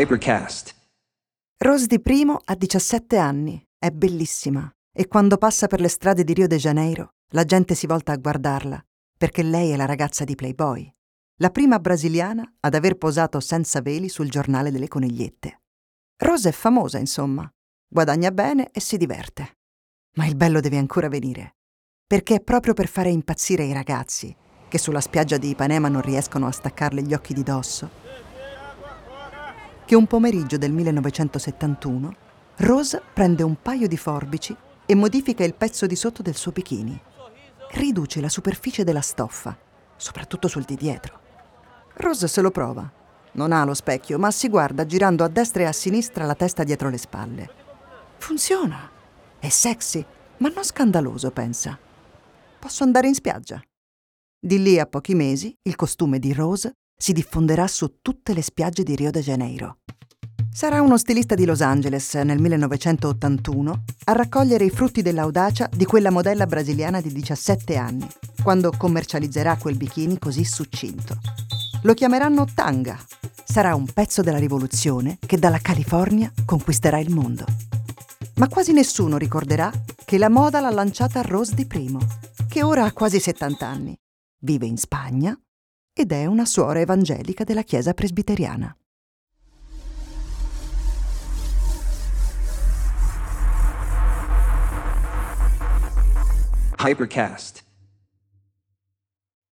Hypercast. Rose di Primo ha 17 anni, è bellissima e quando passa per le strade di Rio de Janeiro la gente si volta a guardarla perché lei è la ragazza di Playboy, la prima brasiliana ad aver posato senza veli sul giornale delle conigliette. Rose è famosa, insomma, guadagna bene e si diverte. Ma il bello deve ancora venire, perché è proprio per fare impazzire i ragazzi che sulla spiaggia di Ipanema non riescono a staccarle gli occhi di dosso, che un pomeriggio del 1971 Rose prende un paio di forbici e modifica il pezzo di sotto del suo bikini. Riduce la superficie della stoffa, soprattutto sul di dietro. Rose se lo prova. Non ha lo specchio, ma si guarda girando a destra e a sinistra la testa dietro le spalle. Funziona. È sexy, ma non scandaloso, pensa. Posso andare in spiaggia. Di lì a pochi mesi il costume di Rose si diffonderà su tutte le spiagge di Rio de Janeiro. Sarà uno stilista di Los Angeles nel 1981 a raccogliere i frutti dell'audacia di quella modella brasiliana di 17 anni, quando commercializzerà quel bikini così succinto. Lo chiameranno Tanga. Sarà un pezzo della rivoluzione che dalla California conquisterà il mondo. Ma quasi nessuno ricorderà che la moda l'ha lanciata Rose di Primo, che ora ha quasi 70 anni, vive in Spagna ed è una suora evangelica della Chiesa presbiteriana. Hypercast.